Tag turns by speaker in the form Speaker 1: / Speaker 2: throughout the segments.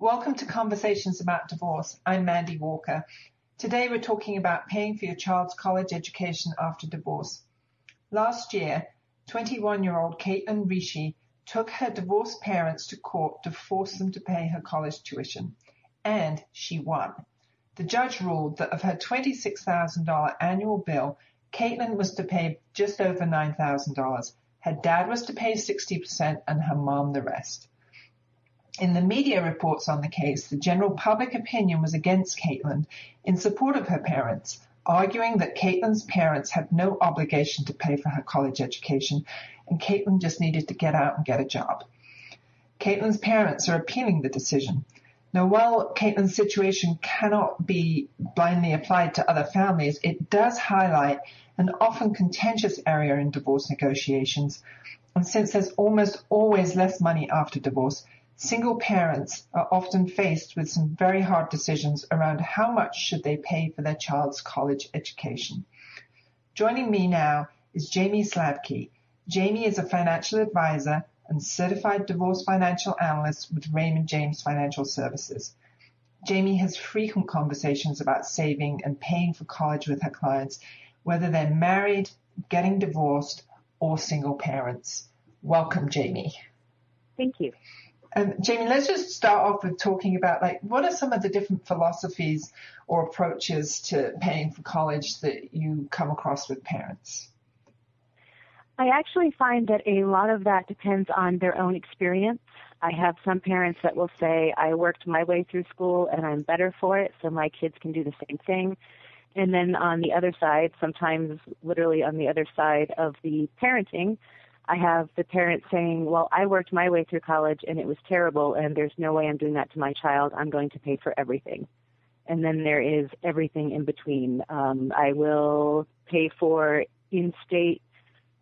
Speaker 1: Welcome to Conversations About Divorce. I'm Mandy Walker. Today we're talking about paying for your child's college education after divorce. Last year, 21 year old Caitlin Ricci took her divorced parents to court to force them to pay her college tuition. And she won. The judge ruled that of her $26,000 annual bill, Caitlin was to pay just over $9,000. Her dad was to pay 60% and her mom the rest. In the media reports on the case, the general public opinion was against Caitlin in support of her parents, arguing that Caitlin's parents had no obligation to pay for her college education and Caitlin just needed to get out and get a job. Caitlin's parents are appealing the decision. Now, while Caitlin's situation cannot be blindly applied to other families, it does highlight an often contentious area in divorce negotiations. And since there's almost always less money after divorce, Single parents are often faced with some very hard decisions around how much should they pay for their child's college education. Joining me now is Jamie Sladky. Jamie is a financial advisor and certified divorce financial analyst with Raymond James Financial Services. Jamie has frequent conversations about saving and paying for college with her clients, whether they're married, getting divorced, or single parents. Welcome, Jamie.
Speaker 2: Thank you.
Speaker 1: Um, Jamie, let's just start off with talking about like what are some of the different philosophies or approaches to paying for college that you come across with parents?
Speaker 2: I actually find that a lot of that depends on their own experience. I have some parents that will say, I worked my way through school and I'm better for it, so my kids can do the same thing. And then on the other side, sometimes literally on the other side of the parenting, I have the parents saying, well, I worked my way through college and it was terrible and there's no way I'm doing that to my child. I'm going to pay for everything. And then there is everything in between. Um, I will pay for in-state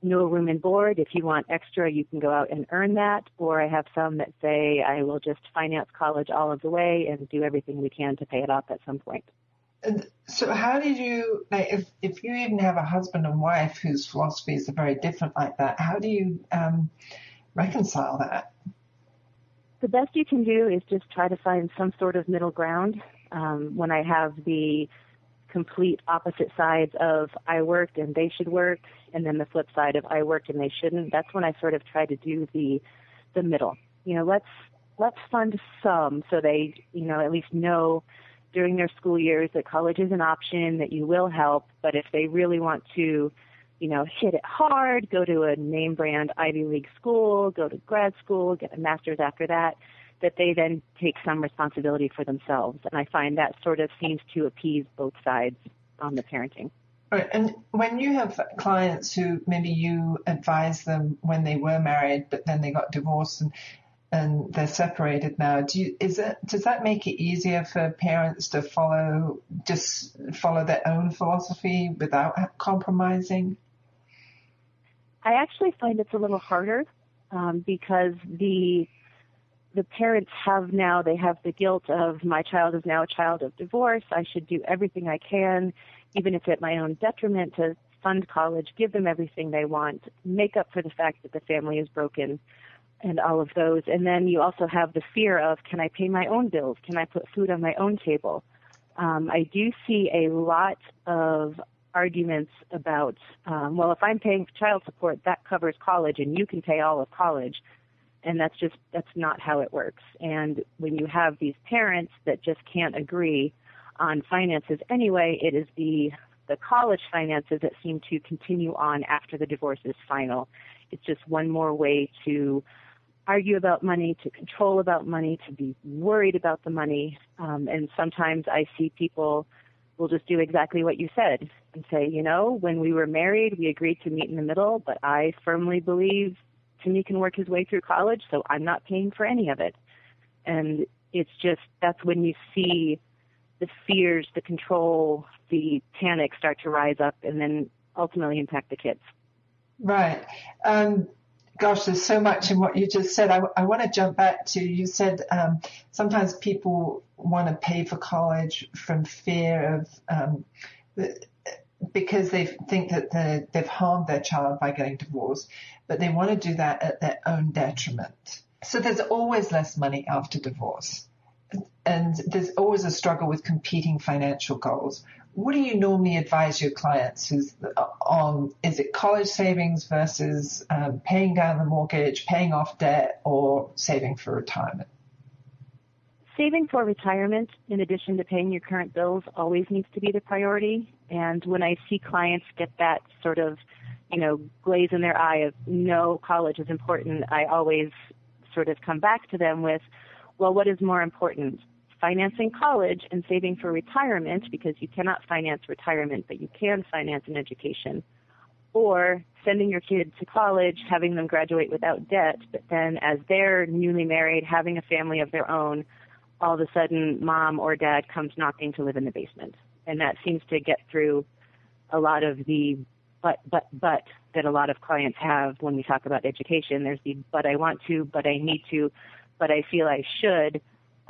Speaker 2: no room and board. If you want extra, you can go out and earn that. Or I have some that say I will just finance college all of the way and do everything we can to pay it off at some point
Speaker 1: so how did you like if if you even have a husband and wife whose philosophies are very different like that how do you um, reconcile that?
Speaker 2: The best you can do is just try to find some sort of middle ground. Um, when i have the complete opposite sides of i worked and they should work and then the flip side of i worked and they shouldn't that's when i sort of try to do the the middle. You know let's let's fund some so they you know at least know during their school years that college is an option, that you will help, but if they really want to, you know, hit it hard, go to a name brand Ivy League school, go to grad school, get a master's after that, that they then take some responsibility for themselves. And I find that sort of seems to appease both sides on the parenting.
Speaker 1: Right. And when you have clients who maybe you advise them when they were married, but then they got divorced and and they're separated now. Do you, is it, does that make it easier for parents to follow, just follow their own philosophy without compromising?
Speaker 2: I actually find it's a little harder um, because the the parents have now they have the guilt of my child is now a child of divorce. I should do everything I can, even if at my own detriment, to fund college, give them everything they want, make up for the fact that the family is broken and all of those. And then you also have the fear of can I pay my own bills? Can I put food on my own table? Um, I do see a lot of arguments about, um, well, if I'm paying child support, that covers college and you can pay all of college. And that's just, that's not how it works. And when you have these parents that just can't agree on finances anyway, it is the, the college finances that seem to continue on after the divorce is final. It's just one more way to argue about money, to control about money, to be worried about the money. Um, and sometimes I see people will just do exactly what you said and say, you know, when we were married, we agreed to meet in the middle, but I firmly believe Timmy can work his way through college, so I'm not paying for any of it. And it's just that's when you see the fears, the control, the panic start to rise up and then ultimately impact the kids.
Speaker 1: Right. Um, gosh, there's so much in what you just said. I, I want to jump back to you said um, sometimes people want to pay for college from fear of um, because they think that the, they've harmed their child by getting divorced, but they want to do that at their own detriment. So there's always less money after divorce. And there's always a struggle with competing financial goals. What do you normally advise your clients on? Is it college savings versus um, paying down the mortgage, paying off debt, or saving for retirement?
Speaker 2: Saving for retirement, in addition to paying your current bills, always needs to be the priority. And when I see clients get that sort of, you know, glaze in their eye of no, college is important, I always sort of come back to them with, well, what is more important? Financing college and saving for retirement because you cannot finance retirement, but you can finance an education. Or sending your kid to college, having them graduate without debt, but then as they're newly married, having a family of their own, all of a sudden mom or dad comes knocking to live in the basement. And that seems to get through a lot of the but, but, but that a lot of clients have when we talk about education. There's the but I want to, but I need to, but I feel I should.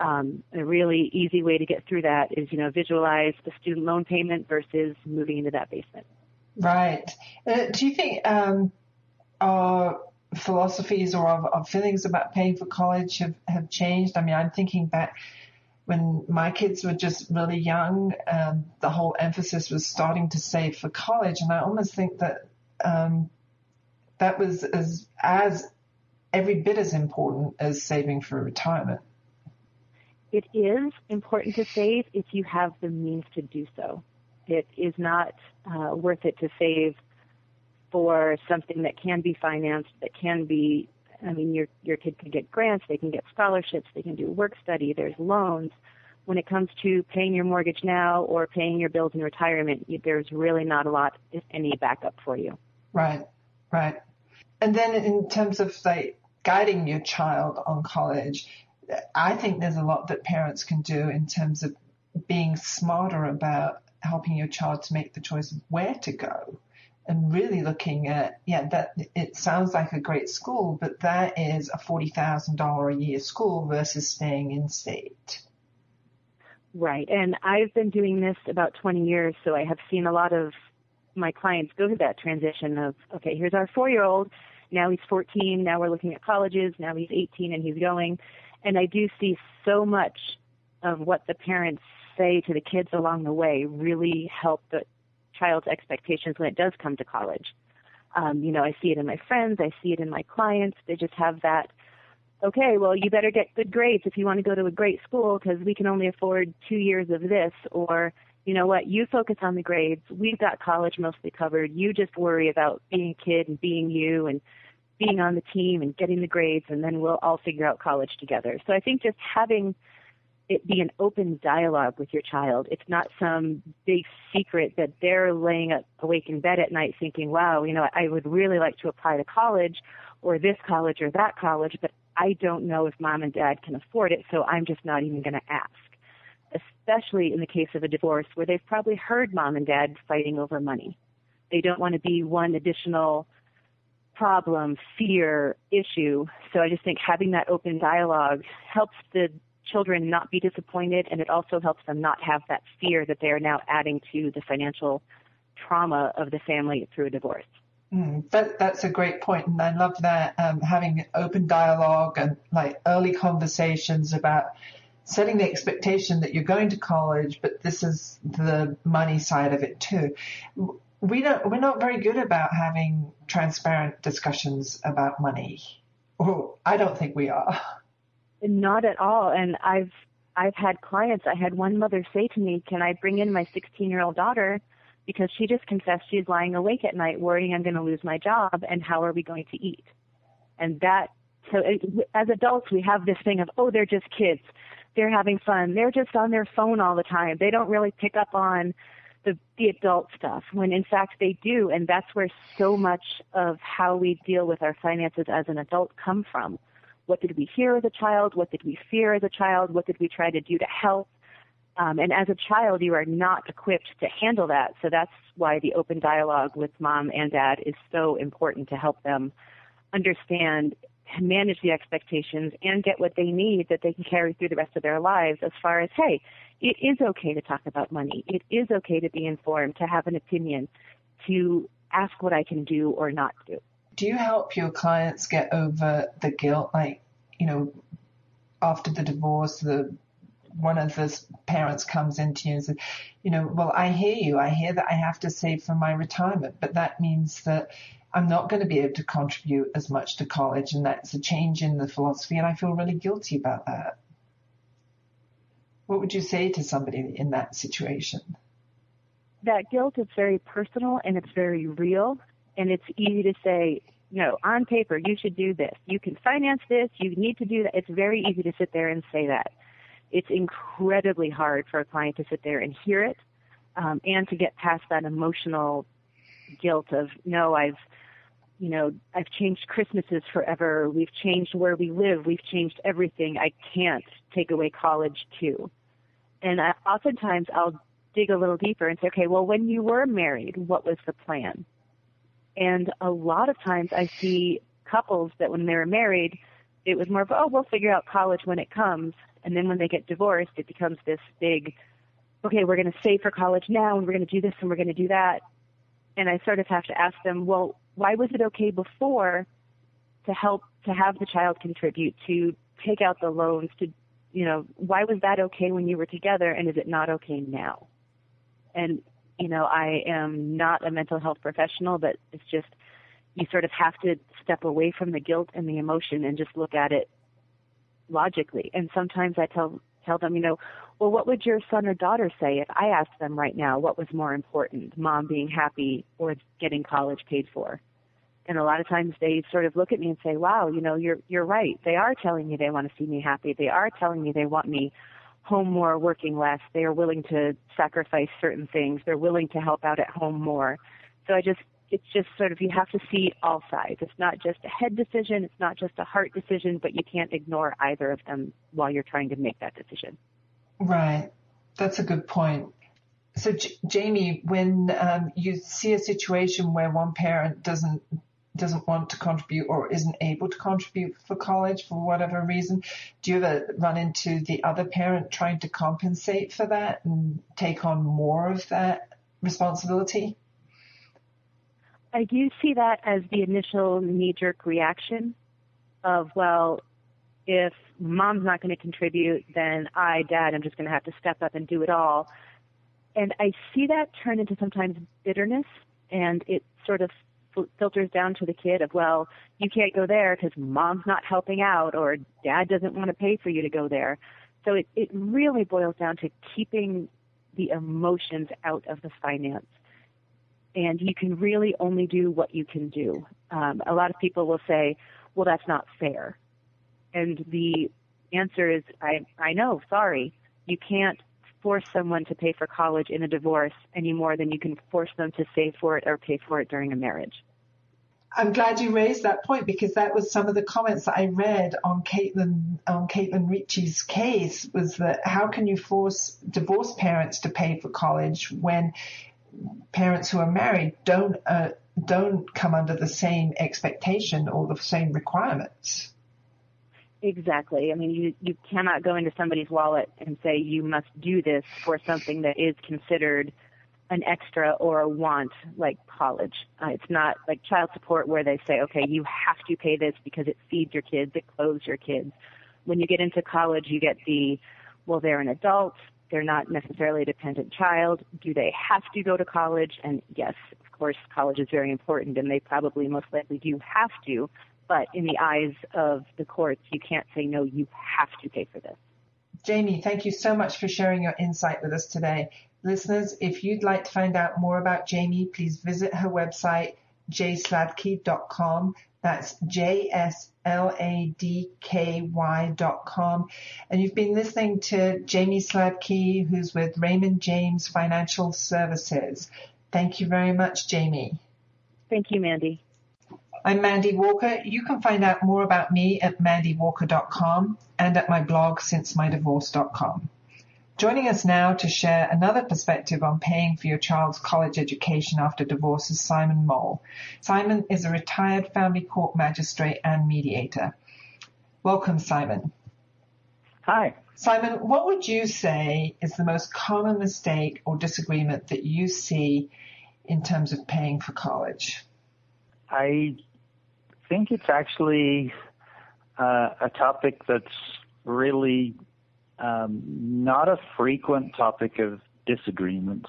Speaker 2: Um, a really easy way to get through that is, you know, visualize the student loan payment versus moving into that basement.
Speaker 1: Right. Uh, do you think um, our philosophies or our, our, feelings about paying for college have, have changed? I mean, I'm thinking back when my kids were just really young, um, the whole emphasis was starting to save for college, and I almost think that um, that was as as every bit as important as saving for retirement.
Speaker 2: It is important to save if you have the means to do so. It is not uh, worth it to save for something that can be financed, that can be I mean, your your kid can get grants, they can get scholarships, they can do work study. There's loans. When it comes to paying your mortgage now or paying your bills in retirement, there's really not a lot, if any, backup for you.
Speaker 1: Right, right. And then in terms of like guiding your child on college, I think there's a lot that parents can do in terms of being smarter about helping your child to make the choice of where to go and really looking at, yeah, that it sounds like a great school, but that is a $40,000 a year school versus staying in state.
Speaker 2: Right. And I've been doing this about 20 years, so I have seen a lot of my clients go through that transition of, okay, here's our four year old. Now he's 14. Now we're looking at colleges. Now he's 18 and he's going. And I do see so much of what the parents say to the kids along the way really help the child's expectations when it does come to college. Um, you know, I see it in my friends, I see it in my clients. They just have that, okay, well, you better get good grades if you want to go to a great school because we can only afford two years of this. Or, you know what, you focus on the grades. We've got college mostly covered. You just worry about being a kid and being you and being on the team and getting the grades, and then we'll all figure out college together. So I think just having it be an open dialogue with your child. It's not some big secret that they're laying up awake in bed at night thinking, wow, you know, I would really like to apply to college or this college or that college, but I don't know if mom and dad can afford it, so I'm just not even going to ask. Especially in the case of a divorce where they've probably heard mom and dad fighting over money. They don't want to be one additional problem, fear, issue. So I just think having that open dialogue helps the children not be disappointed, and it also helps them not have that fear that they are now adding to the financial trauma of the family through a divorce.
Speaker 1: Mm, that, that's a great point, and I love that um, having open dialogue and like early conversations about setting the expectation that you're going to college, but this is the money side of it too. We don't, we're not very good about having transparent discussions about money. Or I don't think we are.
Speaker 2: Not at all. And I've I've had clients. I had one mother say to me, "Can I bring in my 16-year-old daughter because she just confessed she's lying awake at night worrying I'm going to lose my job and how are we going to eat?" And that so it, as adults we have this thing of, "Oh, they're just kids. They're having fun. They're just on their phone all the time. They don't really pick up on the the adult stuff when in fact they do and that's where so much of how we deal with our finances as an adult come from What did we hear as a child? What did we fear as a child? What did we try to do to help? Um, and as a child, you are not equipped to handle that. So that's why the open dialogue with mom and dad is so important to help them understand, manage the expectations, and get what they need that they can carry through the rest of their lives as far as, hey, it is okay to talk about money. It is okay to be informed, to have an opinion, to ask what I can do or not do.
Speaker 1: Do you help your clients get over the guilt? Like, you know, after the divorce, the one of the parents comes into you and says, you know, well, I hear you. I hear that I have to save for my retirement, but that means that I'm not going to be able to contribute as much to college. And that's a change in the philosophy. And I feel really guilty about that. What would you say to somebody in that situation?
Speaker 2: That guilt is very personal and it's very real. And it's easy to say, know, on paper, you should do this. You can finance this. You need to do that. It's very easy to sit there and say that. It's incredibly hard for a client to sit there and hear it um, and to get past that emotional guilt of, no, I've, you know, I've changed Christmases forever. We've changed where we live. We've changed everything. I can't take away college too. And I, oftentimes I'll dig a little deeper and say, okay, well, when you were married, what was the plan? And a lot of times I see couples that when they were married, it was more of, oh, we'll figure out college when it comes. And then when they get divorced, it becomes this big, okay, we're going to save for college now and we're going to do this and we're going to do that. And I sort of have to ask them, well, why was it okay before to help to have the child contribute, to take out the loans, to you know, why was that okay when you were together and is it not okay now? And, you know, I am not a mental health professional, but it's just, you sort of have to step away from the guilt and the emotion and just look at it logically. And sometimes I tell, tell them, you know, well, what would your son or daughter say if I asked them right now what was more important, mom being happy or getting college paid for? And a lot of times they sort of look at me and say, "Wow, you know, you're you're right. They are telling me they want to see me happy. They are telling me they want me home more, working less. They are willing to sacrifice certain things. They're willing to help out at home more." So I just it's just sort of you have to see all sides. It's not just a head decision, it's not just a heart decision, but you can't ignore either of them while you're trying to make that decision.
Speaker 1: Right. That's a good point. So, J- Jamie, when um, you see a situation where one parent doesn't doesn't want to contribute or isn't able to contribute for college for whatever reason, do you ever run into the other parent trying to compensate for that and take on more of that responsibility?
Speaker 2: I do see that as the initial knee jerk reaction of, well, if mom's not going to contribute, then I, dad, I'm just going to have to step up and do it all. And I see that turn into sometimes bitterness and it sort of filters down to the kid of, well, you can't go there because mom's not helping out or dad doesn't want to pay for you to go there. So it, it really boils down to keeping the emotions out of the finance. And you can really only do what you can do. Um, a lot of people will say, well, that's not fair. And the answer is, I, I know, sorry. You can't force someone to pay for college in a divorce any more than you can force them to save for it or pay for it during a marriage.
Speaker 1: I'm glad you raised that point because that was some of the comments that I read on Caitlin on Caitlin Ricci's case was that how can you force divorced parents to pay for college when parents who are married don't uh, don't come under the same expectation or the same requirements.
Speaker 2: Exactly. I mean, you you cannot go into somebody's wallet and say you must do this for something that is considered an extra or a want like college. Uh, it's not like child support where they say, okay, you have to pay this because it feeds your kids, it clothes your kids. When you get into college, you get the, well, they're an adult, they're not necessarily a dependent child. Do they have to go to college? And yes, of course, college is very important and they probably most likely do have to. But in the eyes of the courts, you can't say, no, you have to pay for this.
Speaker 1: Jamie, thank you so much for sharing your insight with us today. Listeners, if you'd like to find out more about Jamie, please visit her website, jsladky.com. That's J-S-L-A-D-K-Y dot com. And you've been listening to Jamie Sladky, who's with Raymond James Financial Services. Thank you very much, Jamie.
Speaker 2: Thank you, Mandy.
Speaker 1: I'm Mandy Walker. You can find out more about me at mandywalker.com and at my blog sincemydivorce.com. Joining us now to share another perspective on paying for your child's college education after divorce is Simon Mole. Simon is a retired family court magistrate and mediator. Welcome, Simon.
Speaker 3: Hi.
Speaker 1: Simon, what would you say is the most common mistake or disagreement that you see in terms of paying for college?
Speaker 3: I think it's actually uh, a topic that's really um, not a frequent topic of disagreement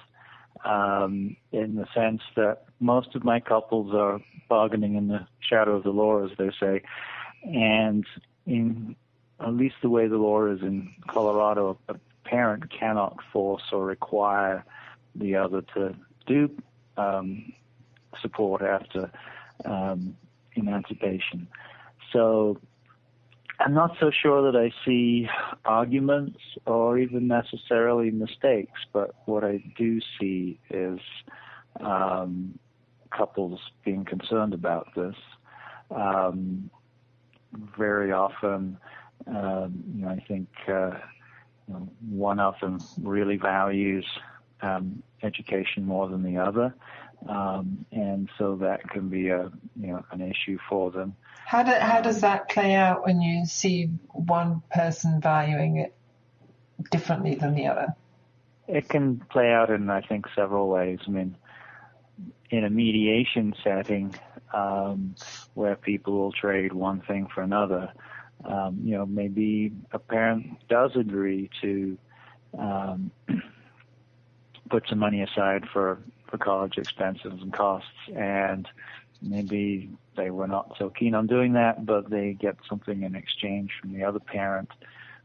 Speaker 3: um, in the sense that most of my couples are bargaining in the shadow of the law, as they say. And in at least the way the law is in Colorado, a parent cannot force or require the other to do um, support after um, emancipation. So I'm not so sure that I see arguments or even necessarily mistakes, but what I do see is um, couples being concerned about this. Um, very often, um, I think uh, one of them really values um, education more than the other, um, and so that can be a you know an issue for them.
Speaker 1: How do, how does that play out when you see one person valuing it differently than the other?
Speaker 3: It can play out in I think several ways. I mean, in a mediation setting um, where people will trade one thing for another, um, you know, maybe a parent does agree to um, put some money aside for for college expenses and costs, and maybe they were not so keen on doing that, but they get something in exchange from the other parent.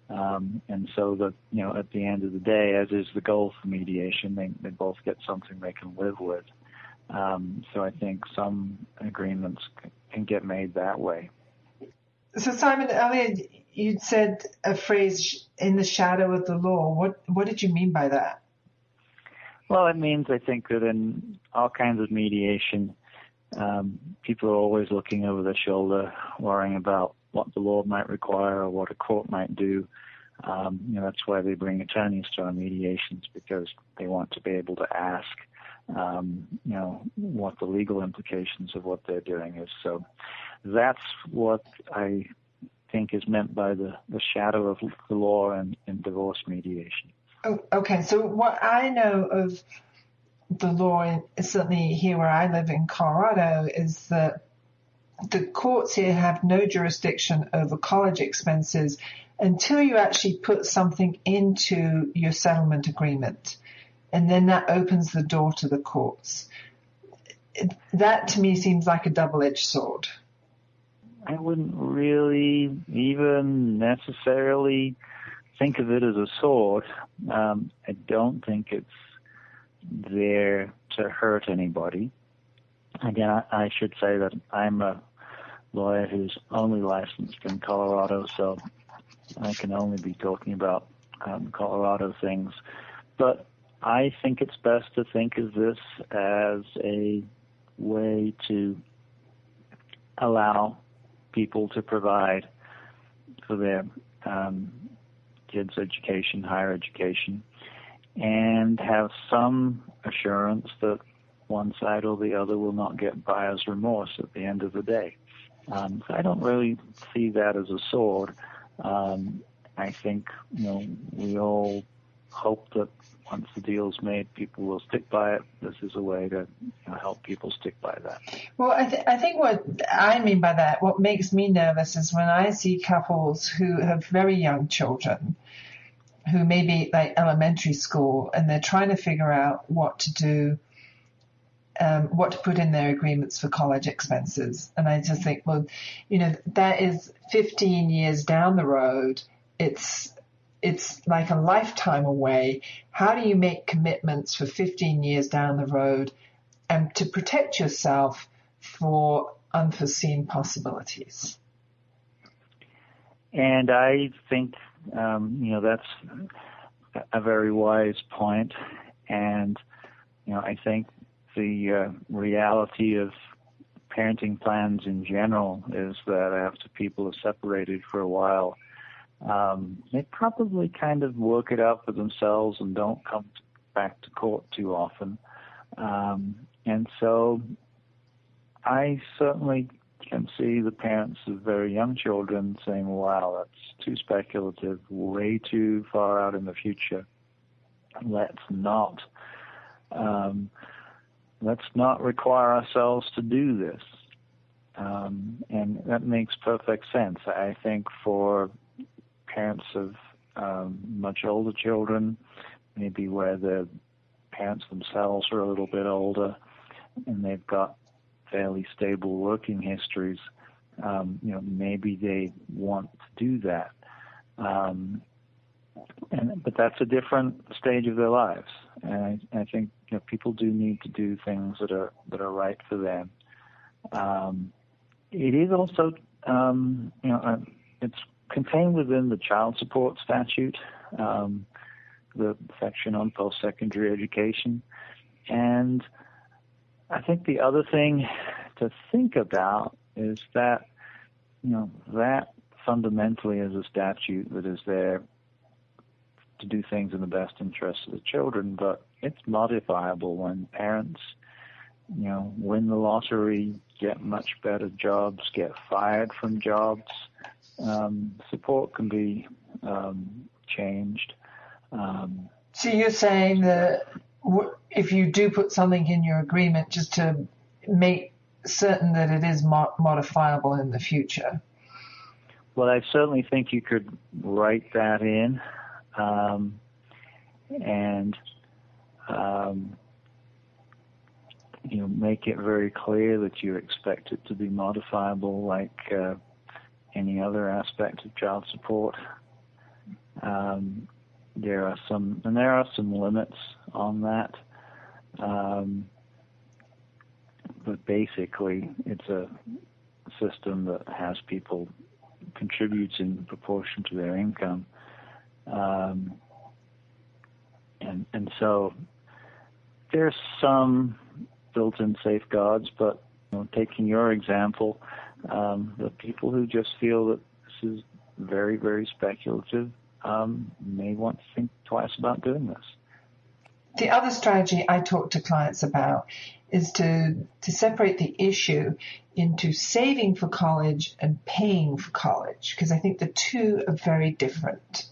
Speaker 3: Um, and so that, you know, at the end of the day, as is the goal for mediation, they, they both get something they can live with. Um, so I think some agreements can get made that way.
Speaker 1: So Simon, earlier you said a phrase in the shadow of the law. What what did you mean by that?
Speaker 3: Well, it means I think that in all kinds of mediation, um, people are always looking over their shoulder, worrying about what the law might require or what a court might do. Um, you know, that's why they bring attorneys to our mediations because they want to be able to ask, um, you know, what the legal implications of what they're doing is. So that's what I think is meant by the, the shadow of the law in, in divorce mediation.
Speaker 1: Oh, okay. So what I know of the law, certainly here where I live in Colorado, is that the courts here have no jurisdiction over college expenses until you actually put something into your settlement agreement. And then that opens the door to the courts. That to me seems like a double-edged sword.
Speaker 3: I wouldn't really even necessarily think of it as a sword. Um, I don't think it's there to hurt anybody. Again, I, I should say that I'm a lawyer who's only licensed in Colorado, so I can only be talking about um, Colorado things. But I think it's best to think of this as a way to allow people to provide for their um, kids' education, higher education, and have some assurance that one side or the other will not get buyer's remorse at the end of the day. Um, so I don't really see that as a sword. Um, I think you know we all hope that once the deal's made, people will stick by it. This is a way to you know, help people stick by that.
Speaker 1: Well, I, th- I think what I mean by that, what makes me nervous is when I see couples who have very young children who may be like elementary school and they're trying to figure out what to do, um, what to put in their agreements for college expenses. And I just think, well, you know, that is 15 years down the road. It's, it's like a lifetime away. How do you make commitments for 15 years down the road and to protect yourself for unforeseen possibilities?
Speaker 3: And I think um, you know, that's a very wise point. and you know, I think the uh, reality of parenting plans in general is that after people are separated for a while, um, they probably kind of work it out for themselves and don't come back to court too often. Um, and so I certainly can see the parents of very young children saying, wow, that's too speculative, way too far out in the future. Let's not, um, let's not require ourselves to do this. Um, and that makes perfect sense. I think for parents of um, much older children, maybe where the parents themselves are a little bit older and they've got fairly stable working histories, um, you know, maybe they want to do that. Um, and but that's a different stage of their lives, and I, I think you know, people do need to do things that are that are right for them. Um, it is also, um, you know, it's contained within the child support statute, um, the section on post-secondary education, and I think the other thing to think about is that, you know, that fundamentally is a statute that is there to do things in the best interest of the children, but it's modifiable when parents, you know, win the lottery, get much better jobs, get fired from jobs. Um, support can be um, changed. Um,
Speaker 1: so you're saying that if you do put something in your agreement just to make certain that it is modifiable in the future.
Speaker 3: Well, I certainly think you could write that in, um, and um, you know make it very clear that you expect it to be modifiable, like uh, any other aspect of child support. Um, there are some, and there are some limits on that. Um, but basically, it's a system that has people contribute in proportion to their income. Um, and, and so there's some built-in safeguards, but you know, taking your example, um, the people who just feel that this is very, very speculative um, may want to think twice about doing this.
Speaker 1: The other strategy I talk to clients about is to, to separate the issue into saving for college and paying for college, because I think the two are very different.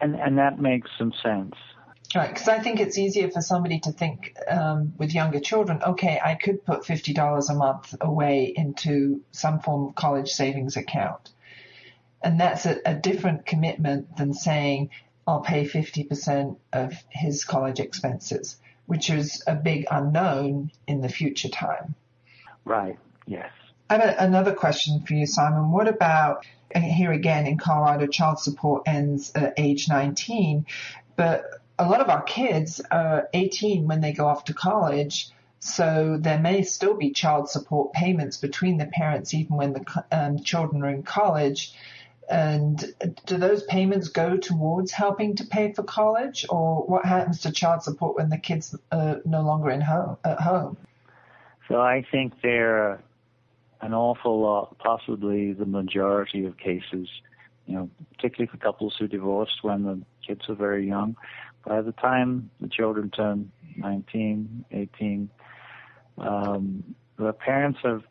Speaker 3: And, and that makes some sense.
Speaker 1: Right, because I think it's easier for somebody to think um, with younger children, okay, I could put $50 a month away into some form of college savings account. And that's a, a different commitment than saying, I'll pay 50% of his college expenses, which is a big unknown in the future time.
Speaker 3: Right, yes.
Speaker 1: I have a, another question for you, Simon. What about, here again in Colorado, child support ends at age 19, but a lot of our kids are 18 when they go off to college. So there may still be child support payments between the parents even when the um, children are in college. And do those payments go towards helping to pay for college, or what happens to child support when the kids are no longer in home at home?
Speaker 3: So I think there are an awful lot, possibly the majority of cases, you know, particularly for couples who divorced when the kids are very young. By the time the children turn 19, 18, um, the parents have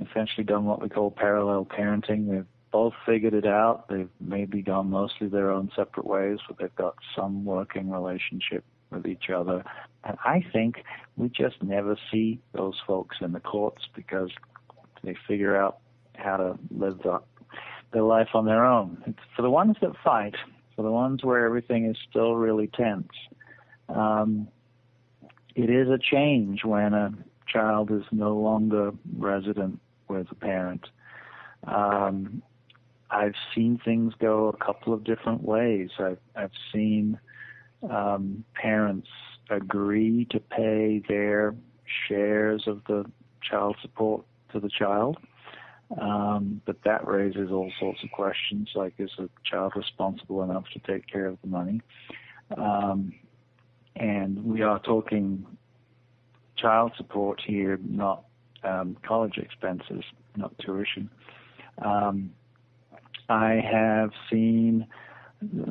Speaker 3: essentially done what we call parallel parenting. They've both figured it out. They've maybe gone mostly their own separate ways, but they've got some working relationship with each other. And I think we just never see those folks in the courts because they figure out how to live the, their life on their own. It's for the ones that fight, for the ones where everything is still really tense. Um, it is a change when a child is no longer resident with a parent. Um, I've seen things go a couple of different ways. I've, I've seen um, parents agree to pay their shares of the child support to the child. Um, but that raises all sorts of questions like is the child responsible enough to take care of the money? Um, and we are talking child support here, not um, college expenses, not tuition. Um, I have seen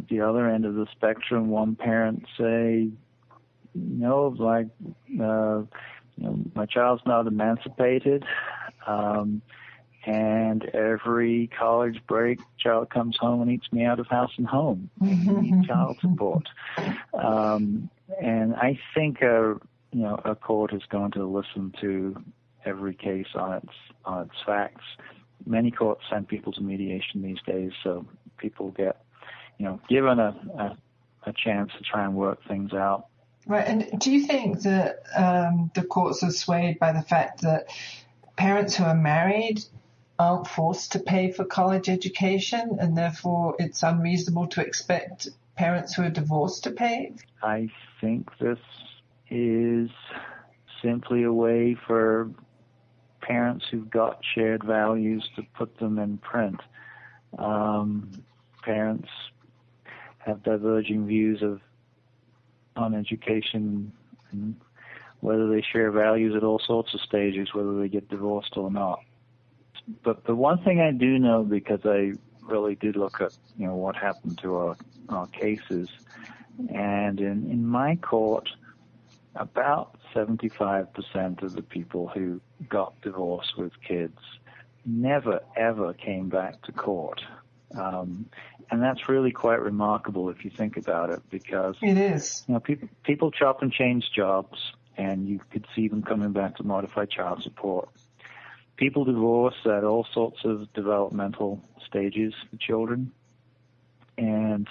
Speaker 3: the other end of the spectrum. One parent say, "No, like, uh, you know, my child's not emancipated." Um, and every college break, child comes home and eats me out of house and home. need child support. Um, and I think a you know a court is going to listen to every case on its on its facts. Many courts send people to mediation these days, so people get you know given a, a, a chance to try and work things out.
Speaker 1: Right, and do you think that um, the courts are swayed by the fact that parents who are married aren't forced to pay for college education, and therefore it's unreasonable to expect parents who are divorced to pay?
Speaker 3: I think this is simply a way for parents who've got shared values to put them in print. Um, parents have diverging views of on education and whether they share values at all sorts of stages, whether they get divorced or not. But the one thing I do know because I really did look at you know what happened to our, our cases, and in in my court, about 75% of the people who got divorced with kids never ever came back to court. Um, and that's really quite remarkable if you think about it because
Speaker 1: it is.
Speaker 3: You know, people people chop and change jobs, and you could see them coming back to modify child support. People divorce at all sorts of developmental stages for children, and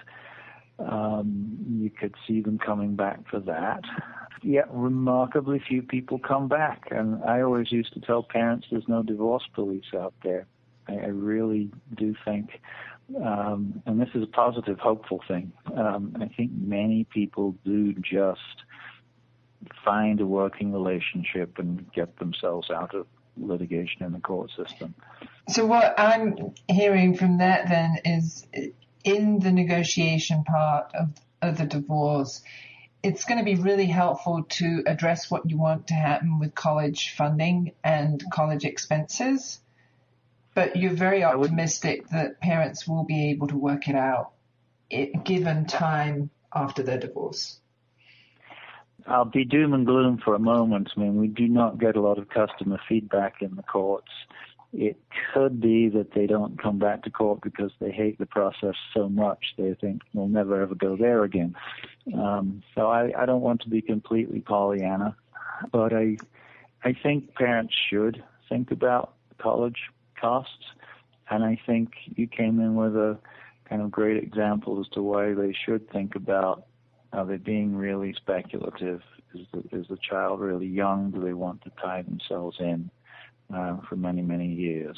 Speaker 3: um, you could see them coming back for that. Yet remarkably few people come back, and I always used to tell parents there's no divorce police out there. I, I really do think um, and this is a positive, hopeful thing. Um, I think many people do just find a working relationship and get themselves out of litigation in the court system.
Speaker 1: So what I'm hearing from that then is in the negotiation part of, of the divorce, it's going to be really helpful to address what you want to happen with college funding and college expenses but you're very optimistic that parents will be able to work it out it, given time after their divorce.
Speaker 3: I'll be doom and gloom for a moment. I mean, we do not get a lot of customer feedback in the courts. It could be that they don't come back to court because they hate the process so much they think we'll never ever go there again. Um, so I, I don't want to be completely Pollyanna, but I I think parents should think about college costs. And I think you came in with a kind of great example as to why they should think about are they being really speculative? Is the, is the child really young? Do they want to tie themselves in uh, for many, many years?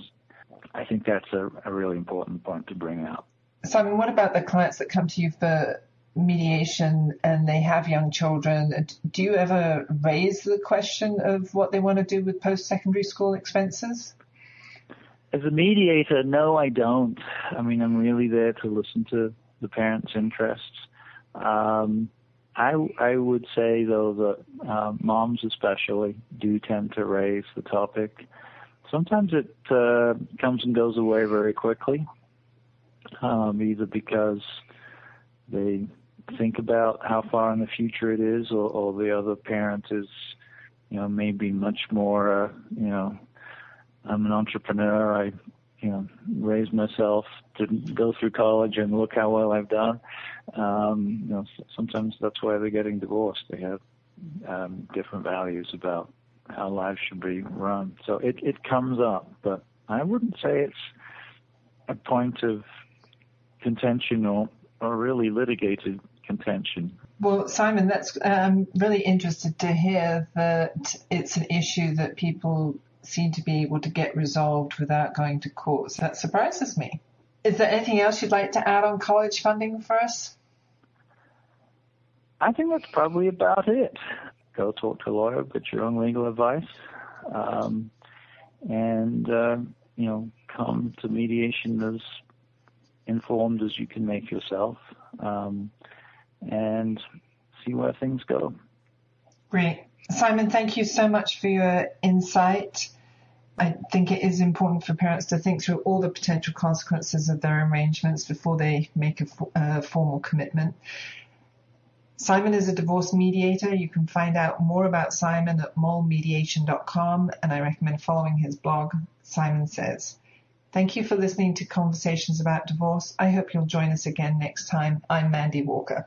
Speaker 3: I think that's a, a really important point to bring out.
Speaker 1: Simon, what about the clients that come to you for mediation and they have young children? Do you ever raise the question of what they want to do with post-secondary school expenses?
Speaker 3: As a mediator, no, I don't. I mean, I'm really there to listen to the parents' interests. Um, I I would say though that uh, moms especially do tend to raise the topic. Sometimes it uh, comes and goes away very quickly, um, either because they think about how far in the future it is, or, or the other parent is, you know, maybe much more, uh, you know, I'm an entrepreneur. I, you know, raised myself to go through college and look how well I've done. Um, you know, sometimes that's why they're getting divorced. They have um, different values about how life should be run. So it it comes up, but I wouldn't say it's a point of contention or or really litigated contention.
Speaker 1: Well, Simon, that's um, really interested to hear that it's an issue that people seem to be able to get resolved without going to court. So that surprises me. Is there anything else you'd like to add on college funding for us?
Speaker 3: I think that's probably about it. Go talk to a lawyer, get your own legal advice, um, and uh, you know, come to mediation as informed as you can make yourself, um, and see where things go.
Speaker 1: Great. Simon, thank you so much for your insight. I think it is important for parents to think through all the potential consequences of their arrangements before they make a uh, formal commitment. Simon is a divorce mediator. You can find out more about Simon at molemediation.com, and I recommend following his blog, Simon Says. Thank you for listening to Conversations About Divorce. I hope you'll join us again next time. I'm Mandy Walker.